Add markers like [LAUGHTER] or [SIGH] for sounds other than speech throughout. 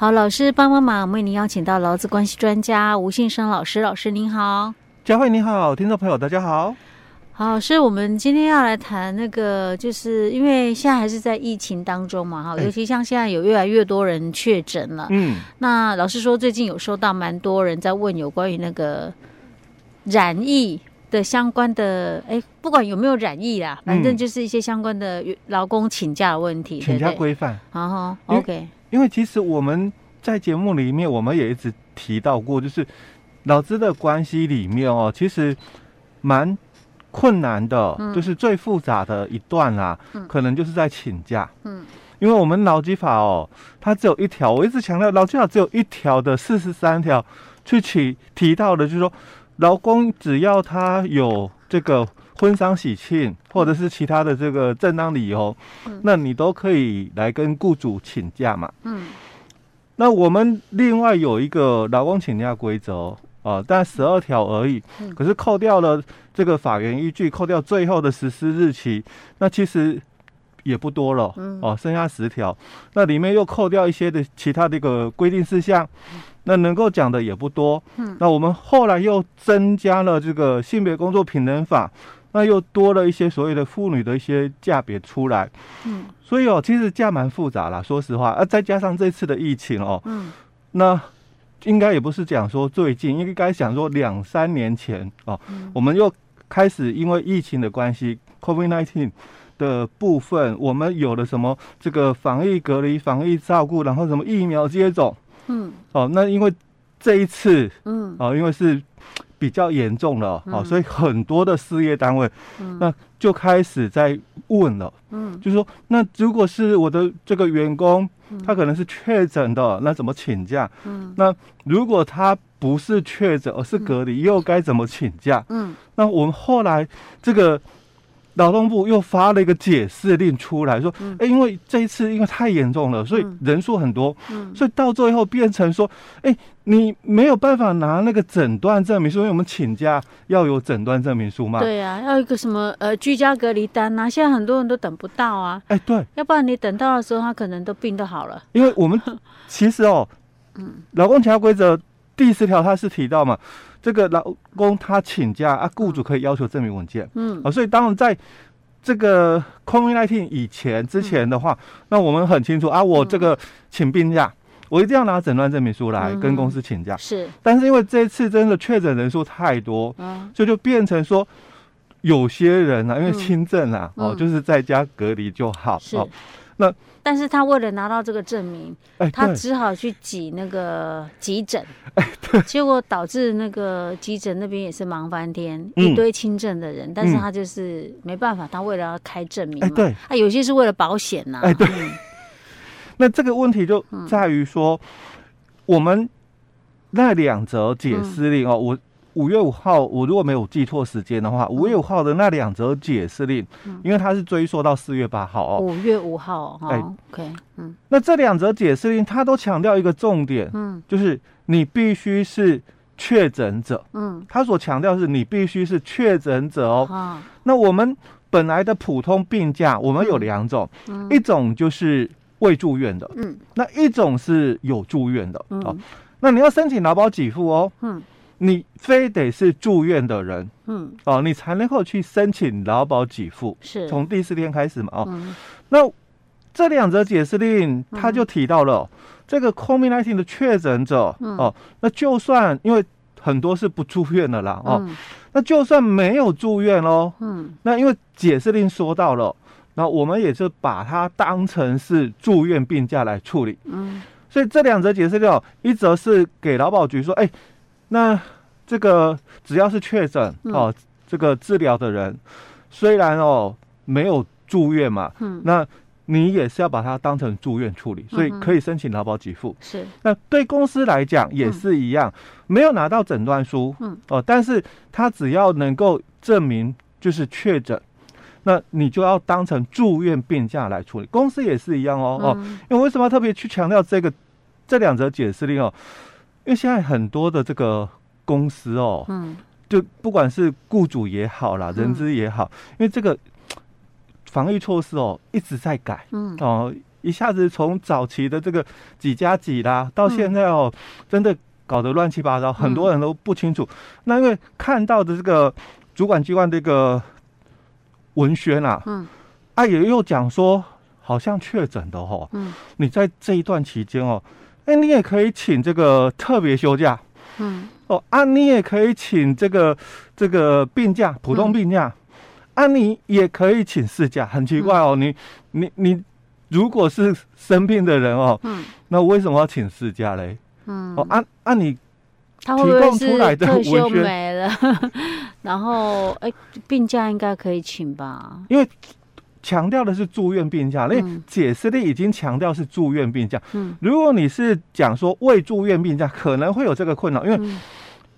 好，老师帮帮忙，为您邀请到劳资关系专家吴信生老师。老师您好，佳慧你好，听众朋友大家好。好，所以我们今天要来谈那个，就是因为现在还是在疫情当中嘛，哈，尤其像现在有越来越多人确诊了，嗯，那老师说最近有收到蛮多人在问有关于那个染疫的相关的，哎，不管有没有染疫啦，反正就是一些相关的劳工请假的问题，请假规范，好好，OK。因为其实我们在节目里面，我们也一直提到过，就是老资的关系里面哦，其实蛮困难的，嗯、就是最复杂的一段啦、啊，嗯、可能就是在请假。嗯，因为我们劳基法哦，它只有一条，我一直强调劳基法只有一条的四十三条去提提到的，就是说劳工只要他有这个。婚丧喜庆，或者是其他的这个正当理由，嗯、那你都可以来跟雇主请假嘛。嗯，那我们另外有一个劳工请假规则啊，但十二条而已。嗯、可是扣掉了这个法源依据，扣掉最后的实施日期，那其实也不多了。嗯，哦，剩下十条，那里面又扣掉一些的其他的一个规定事项，那能够讲的也不多。嗯，那我们后来又增加了这个性别工作平等法。那又多了一些所谓的妇女的一些价别出来，嗯，所以哦，其实价蛮复杂啦，说实话，啊，再加上这次的疫情哦，嗯，那应该也不是讲说最近，应该讲说两三年前哦，嗯，我们又开始因为疫情的关系，COVID-19 的部分，我们有了什么这个防疫隔离、防疫照顾，然后什么疫苗接种，嗯，哦，那因为这一次，嗯，哦，因为是。比较严重了，好、嗯，所以很多的事业单位，嗯、那就开始在问了，嗯，就是说，那如果是我的这个员工，嗯、他可能是确诊的，那怎么请假？嗯，那如果他不是确诊，而是隔离，嗯、又该怎么请假？嗯，那我们后来这个。劳动部又发了一个解释令出来说，哎，因为这一次因为太严重了，所以人数很多，所以到最后变成说，哎，你没有办法拿那个诊断证明书，因为我们请假要有诊断证明书嘛。对呀，要一个什么呃居家隔离单呐，现在很多人都等不到啊。哎，对，要不然你等到的时候，他可能都病都好了。因为我们其实哦，[LAUGHS] 嗯，劳工请假规则第十条他是提到嘛。这个劳工他请假啊，雇主可以要求证明文件。嗯，啊，所以当然在这个 COVID-19 以前之前的话，嗯、那我们很清楚啊，我这个请病假，嗯、我一定要拿诊断证明书来跟公司请假。是、嗯，但是因为这一次真的确诊人数太多，嗯，所以就变成说有些人啊，因为轻症啊，嗯、哦，就是在家隔离就好。是，哦、那。但是他为了拿到这个证明，欸、他只好去挤那个急诊，欸、结果导致那个急诊那边也是忙翻天，嗯、一堆轻症的人，但是他就是没办法，他为了要开证明嘛，欸、对，啊，有些是为了保险呐、啊，哎、欸，对，嗯、[LAUGHS] 那这个问题就在于说，我们那两则解释令哦，嗯、我。五月五号，我如果没有记错时间的话，五月五号的那两则解释令，嗯、因为它是追溯到四月八号哦。五月五号，哎、哦，OK，嗯，那这两则解释令，它都强调一个重点，嗯，就是你必须是确诊者，嗯，它所强调是你必须是确诊者哦。嗯、那我们本来的普通病假，我们有两种，嗯、一种就是未住院的，嗯，那一种是有住院的，嗯、哦，那你要申请劳保给付哦，嗯。你非得是住院的人，嗯，哦，你才能够去申请劳保给付，是。从第四天开始嘛，哦，嗯、那这两则解释令他就提到了、嗯、这个 COVID-19 的确诊者，嗯、哦，那就算因为很多是不住院的啦，哦，嗯、那就算没有住院喽，嗯，那因为解释令说到了，那我们也是把它当成是住院病假来处理，嗯，所以这两则解释令，一则是给劳保局说，哎。那这个只要是确诊哦，这个治疗的人虽然哦没有住院嘛，嗯，那你也是要把它当成住院处理，所以可以申请劳保给付。是，那对公司来讲也是一样，没有拿到诊断书，嗯，哦，但是他只要能够证明就是确诊，那你就要当成住院病假来处理。公司也是一样哦，哦，因为为什么要特别去强调这个这两则解释令哦？因为现在很多的这个公司哦，嗯，就不管是雇主也好啦，人资也好，因为这个防疫措施哦一直在改，嗯，哦，一下子从早期的这个几加几啦，到现在哦，嗯、真的搞得乱七八糟，很多人都不清楚。嗯、那因为看到的这个主管机关这个文宣啊，嗯，啊也又讲说好像确诊的哦，嗯，你在这一段期间哦，哎，你也可以请这个特别休假，嗯，哦啊，你也可以请这个这个病假，普通病假。嗯、啊、你也可以请事假，很奇怪哦。嗯、你你你，如果是生病的人哦，嗯，那为什么要请事假嘞？嗯，哦，按、啊、按、啊、你提供出来的文没了，[LAUGHS] 然后哎、欸，病假应该可以请吧？因为强调的是住院病假，那、嗯、解释力已经强调是住院病假。嗯，如果你是讲说未住院病假，可能会有这个困扰，因为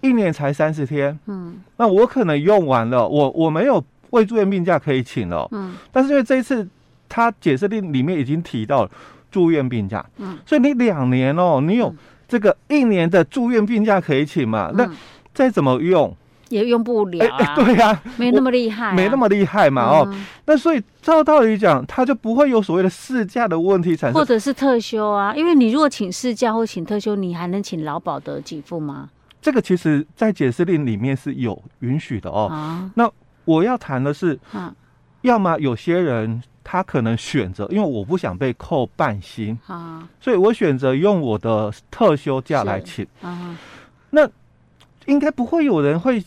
一年才三十天。嗯，那我可能用完了，我我没有。未住院病假可以请了，嗯，但是因为这一次他解释令里面已经提到了住院病假，嗯，所以你两年哦，你有这个一年的住院病假可以请嘛？嗯、那再怎么用也用不了、[LAUGHS] 对呀、啊，没那么厉害、啊，没那么厉害嘛，哦，嗯、那所以照道理讲，他就不会有所谓的试驾的问题产生，或者是特休啊？因为你如果请试驾或请特休，你还能请劳保的给付吗？这个其实在解释令里面是有允许的哦，啊，那。我要谈的是，要么有些人他可能选择，因为我不想被扣半薪，啊所以我选择用我的特休假来请。啊那应该不会有人会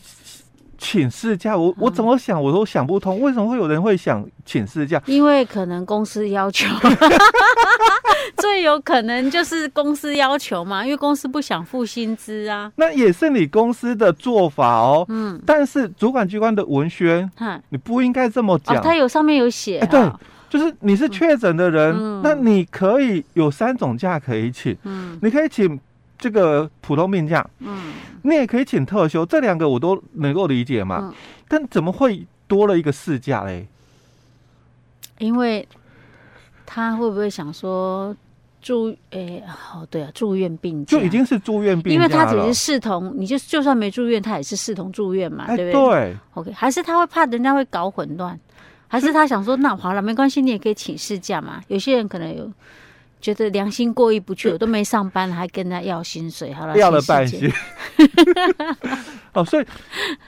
请事假，我我怎么想我都想不通，为什么会有人会想请事假？因为可能公司要求。[LAUGHS] 最有可能就是公司要求嘛，因为公司不想付薪资啊。那也是你公司的做法哦。嗯。但是主管机关的文宣，嗯，你不应该这么讲。他有上面有写。对，就是你是确诊的人，那你可以有三种假可以请。嗯。你可以请这个普通病假。嗯。你也可以请特休，这两个我都能够理解嘛。嗯。但怎么会多了一个事假嘞？因为。他会不会想说住？诶，哦，对啊，住院病假就已经是住院病假，因为他只是视同，你就就算没住院，他也是视同住院嘛，对不对？对，OK，还是他会怕人家会搞混乱，还是他想说，那好了，没关系，你也可以请事假嘛。有些人可能有觉得良心过意不去，我都没上班，还跟他要薪水，好了，要了半薪。[LAUGHS] 哦，所以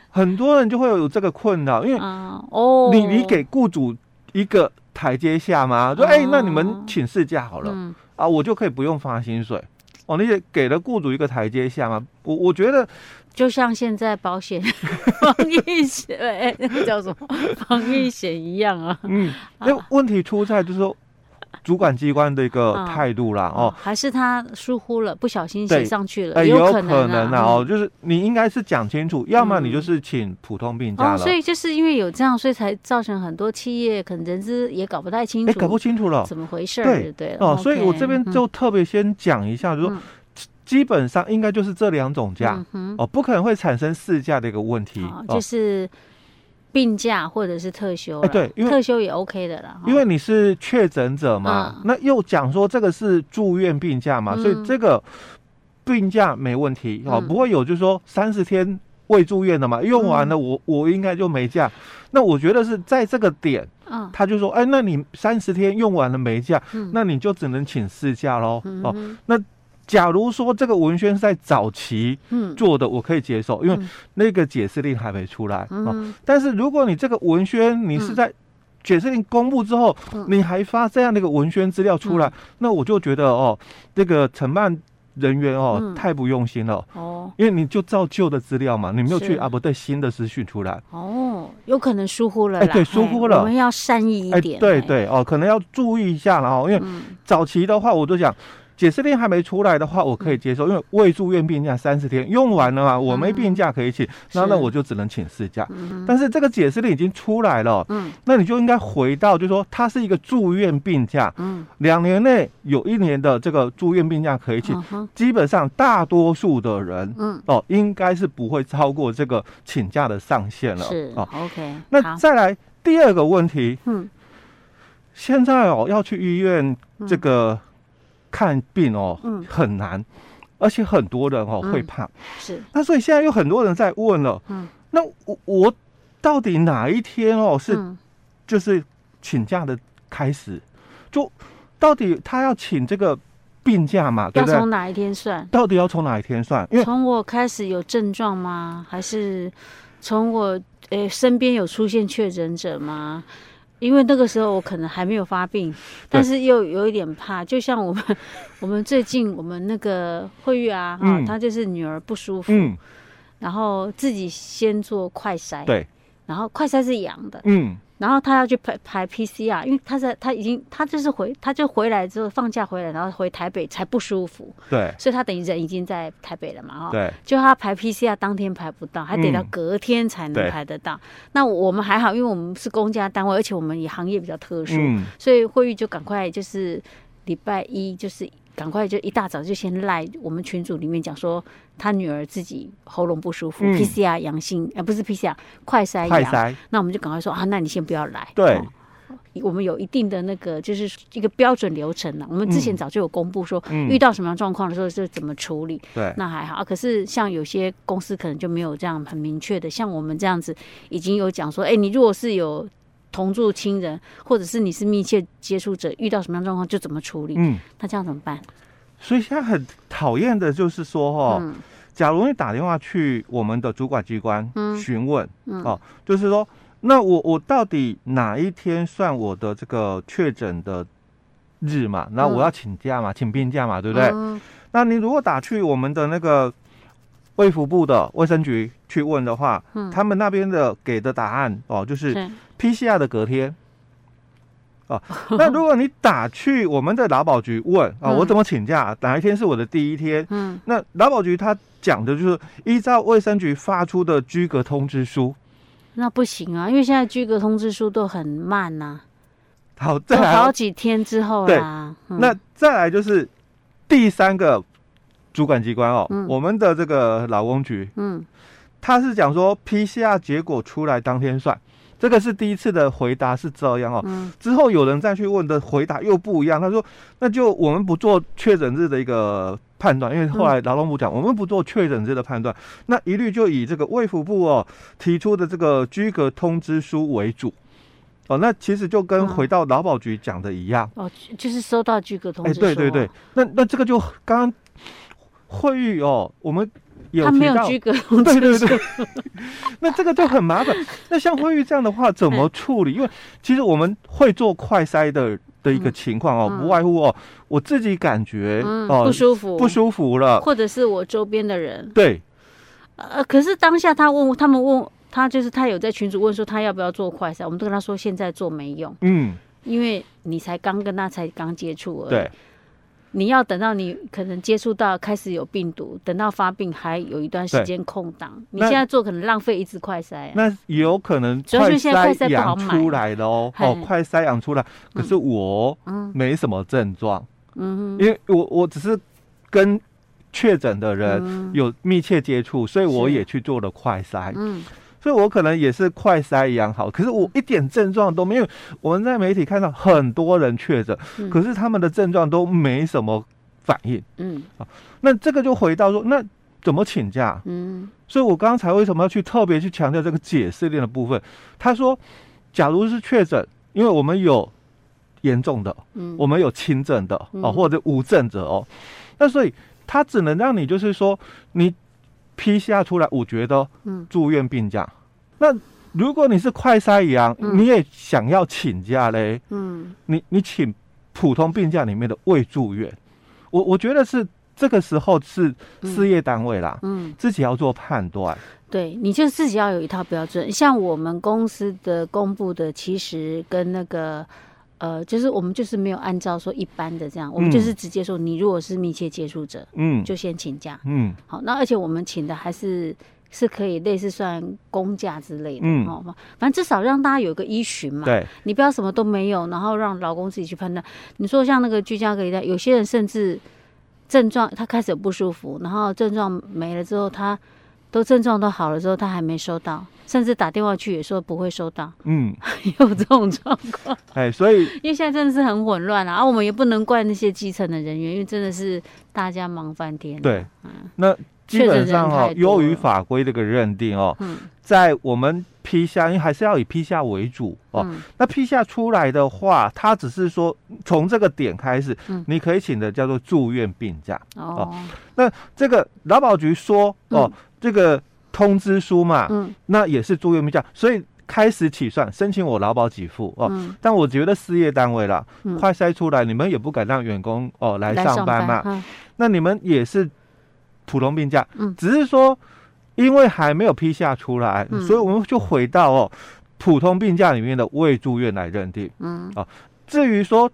很多人就会有这个困扰，因为哦，你你给雇主一个。台阶下吗？说哎、欸，那你们请事假好了、嗯、啊，我就可以不用发薪水哦。那些给了雇主一个台阶下吗？我我觉得就像现在保险 [LAUGHS] 防疫险，哎，那个叫什么防疫险一样啊。嗯，那问题出在就是说。[LAUGHS] 主管机关的一个态度啦，哦，还是他疏忽了，不小心写上去了，哎，有可能啊，哦，就是你应该是讲清楚，要么你就是请普通病假了，所以就是因为有这样，所以才造成很多企业可能人资也搞不太清楚，搞不清楚了，怎么回事？对。对哦，所以我这边就特别先讲一下，就说基本上应该就是这两种假，哦，不可能会产生事假的一个问题，就是。病假或者是特休，哎，对，因为特休也 OK 的啦。因为你是确诊者嘛，那又讲说这个是住院病假嘛，所以这个病假没问题哦，不会有就是说三十天未住院的嘛，用完了我我应该就没假。那我觉得是在这个点，他就说，哎，那你三十天用完了没假，那你就只能请事假喽。哦，那。假如说这个文宣是在早期做的，我可以接受，因为那个解释令还没出来。嗯，但是如果你这个文宣你是在解释令公布之后，你还发这样的一个文宣资料出来，那我就觉得哦，这个承办人员哦太不用心了哦，因为你就照旧的资料嘛，你没有去啊不对新的资讯出来。哦，有可能疏忽了，哎对，疏忽了，我们要善意一点，对对哦，可能要注意一下，了哦因为早期的话我都讲。解释令还没出来的话，我可以接受，因为未住院病假三十天用完了嘛，我没病假可以请，那那我就只能请事假。但是这个解释令已经出来了，嗯，那你就应该回到，就是说它是一个住院病假，嗯，两年内有一年的这个住院病假可以请，基本上大多数的人，嗯，哦，应该是不会超过这个请假的上限了，是哦，OK。那再来第二个问题，嗯，现在哦要去医院这个。看病哦，嗯，很难，而且很多人哦会怕，是。那所以现在有很多人在问了，嗯，那我我到底哪一天哦是，就是请假的开始？就到底他要请这个病假嘛？对不对？要从哪一天算？到底要从哪一天算？因为从我开始有症状吗？还是从我诶、欸、身边有出现确诊者吗？因为那个时候我可能还没有发病，但是又有一点怕。就像我们 [LAUGHS] 我们最近我们那个慧玉啊，哈、嗯，她就是女儿不舒服，嗯、然后自己先做快筛，对，然后快筛是阳的，嗯。然后他要去排排 PCR，因为他在他已经他就是回他就回来之后放假回来，然后回台北才不舒服。对，所以他等于人已经在台北了嘛，哈。对。就他排 PCR 当天排不到，还得到隔天才能排得到。嗯、那我们还好，因为我们是公家单位，而且我们也行业比较特殊，嗯、所以慧玉就赶快就是礼拜一就是。赶快就一大早就先赖我们群组里面讲说他女儿自己喉咙不舒服、嗯、，PCR 阳性，呃不是 PCR 快筛阳，那我们就赶快说啊，那你先不要来。对、哦，我们有一定的那个就是一个标准流程了。我们之前早就有公布说，遇到什么样状况的时候就怎么处理。对、嗯，那还好啊。可是像有些公司可能就没有这样很明确的，像我们这样子已经有讲说，哎，你如果是有。同住亲人，或者是你是密切接触者，遇到什么样状况就怎么处理。嗯，那这样怎么办？所以现在很讨厌的就是说，哈、嗯，假如你打电话去我们的主管机关询问，嗯，哦，就是说，那我我到底哪一天算我的这个确诊的日嘛？那我要请假嘛，请病假嘛，对不对？嗯、那你如果打去我们的那个。卫福部的卫生局去问的话，嗯、他们那边的给的答案哦，就是 PCR 的隔天。哦，[LAUGHS] 那如果你打去我们的劳保局问啊、我怎么请假？哪一天是我的第一天？嗯，那劳保局他讲的就是依照卫生局发出的居隔通知书。那不行啊，因为现在居隔通知书都很慢呐、啊。好，再来好几天之后啦。对，嗯、那再来就是第三个。主管机关哦，嗯、我们的这个劳工局，嗯，他是讲说 PCR 结果出来当天算，这个是第一次的回答是这样哦。嗯、之后有人再去问的回答又不一样，他说那就我们不做确诊日的一个判断，因为后来劳动部讲、嗯、我们不做确诊日的判断，那一律就以这个卫福部哦提出的这个居隔通知书为主哦。那其实就跟回到劳保局讲的一样哦，就是收到居格通知书、啊。哎，对对对，那那这个就刚刚。会议哦，我们有他没有居 [LAUGHS] 格，对对对，[LAUGHS] 那这个就很麻烦。那像辉玉这样的话，怎么处理？因为其实我们会做快筛的的一个情况哦，不外乎哦，我自己感觉哦不舒服，不舒服了，或者是我周边的人对。呃，可是当下他问他们问他，就是他有在群组问说他要不要做快筛，我们都跟他说现在做没用，嗯，因为你才刚跟他才刚接触而已。对。你要等到你可能接触到开始有病毒，等到发病还有一段时间空档。你现在做可能浪费一支快筛、啊。那有可能快筛阳出来了哦，哦，快筛阳出来，可是我没什么症状，嗯，因为我我只是跟确诊的人有密切接触，所以我也去做了快筛，嗯。所以我可能也是快筛一样好，可是我一点症状都没有。我们在媒体看到很多人确诊，嗯、可是他们的症状都没什么反应。嗯，啊，那这个就回到说，那怎么请假？嗯，所以我刚才为什么要去特别去强调这个解释链的部分？他说，假如是确诊，因为我们有严重的，嗯，我们有轻症的，哦、啊，或者无症者哦，那所以他只能让你就是说你。PCR 出来，我觉得住院病假。嗯、那如果你是快筛阳，嗯、你也想要请假嘞？嗯，你你请普通病假里面的未住院，我我觉得是这个时候是事业单位啦，嗯，自己要做判断。对，你就自己要有一套标准。像我们公司的公布的，其实跟那个。呃，就是我们就是没有按照说一般的这样，我们就是直接说，你如果是密切接触者，嗯，就先请假，嗯，好，那而且我们请的还是是可以类似算公假之类的，嗯，好，反正至少让大家有个依循嘛，对，你不要什么都没有，然后让老公自己去判断。你说像那个居家隔离的，有些人甚至症状他开始不舒服，然后症状没了之后，他都症状都好了之后，他还没收到。甚至打电话去也说不会收到，嗯，[LAUGHS] 有这种状况。[LAUGHS] 哎，所以因为现在真的是很混乱啊，啊，我们也不能怪那些基层的人员，因为真的是大家忙翻天。对，嗯，那基本上哦，优于法规这个认定哦，嗯，在我们批下，因为还是要以批下为主哦。嗯，那批下出来的话，他只是说从这个点开始，嗯，你可以请的叫做住院病假哦。那这个劳保局说哦，这个。通知书嘛，嗯，那也是住院病假，所以开始起算申请我劳保给付哦。嗯、但我觉得事业单位啦，嗯、快筛出来，你们也不敢让员工哦来上班嘛。班那你们也是普通病假，嗯，只是说因为还没有批下出来，嗯、所以我们就回到哦普通病假里面的未住院来认定，嗯，哦，至于说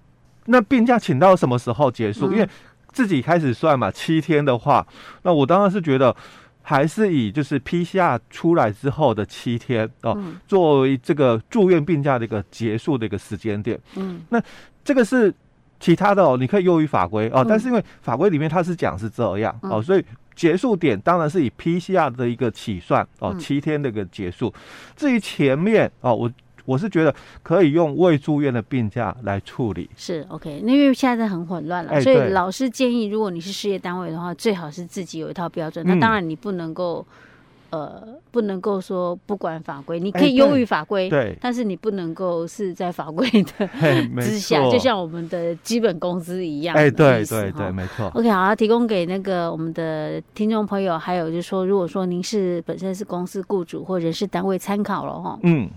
那病假请到什么时候结束，嗯、因为自己开始算嘛，七天的话，那我当然是觉得。还是以就是 PCR 出来之后的七天哦，嗯、作为这个住院病假的一个结束的一个时间点。嗯，那这个是其他的哦，你可以优于法规哦，嗯、但是因为法规里面它是讲是这样、嗯、哦，所以结束点当然是以 PCR 的一个起算哦，七天的一个结束。嗯、至于前面哦，我。我是觉得可以用未住院的病假来处理，是 OK。那因为现在很混乱了，欸、所以老师建议，如果你是事业单位的话，最好是自己有一套标准。嗯、那当然你不能够，呃，不能够说不管法规，你可以优于法规，欸、对。但是你不能够是在法规的 [LAUGHS] 之下，欸、就像我们的基本工资一样。哎、欸，对对对，没错。OK，好，提供给那个我们的听众朋友，还有就是说，如果说您是本身是公司雇主或人事单位参考了哈，嗯。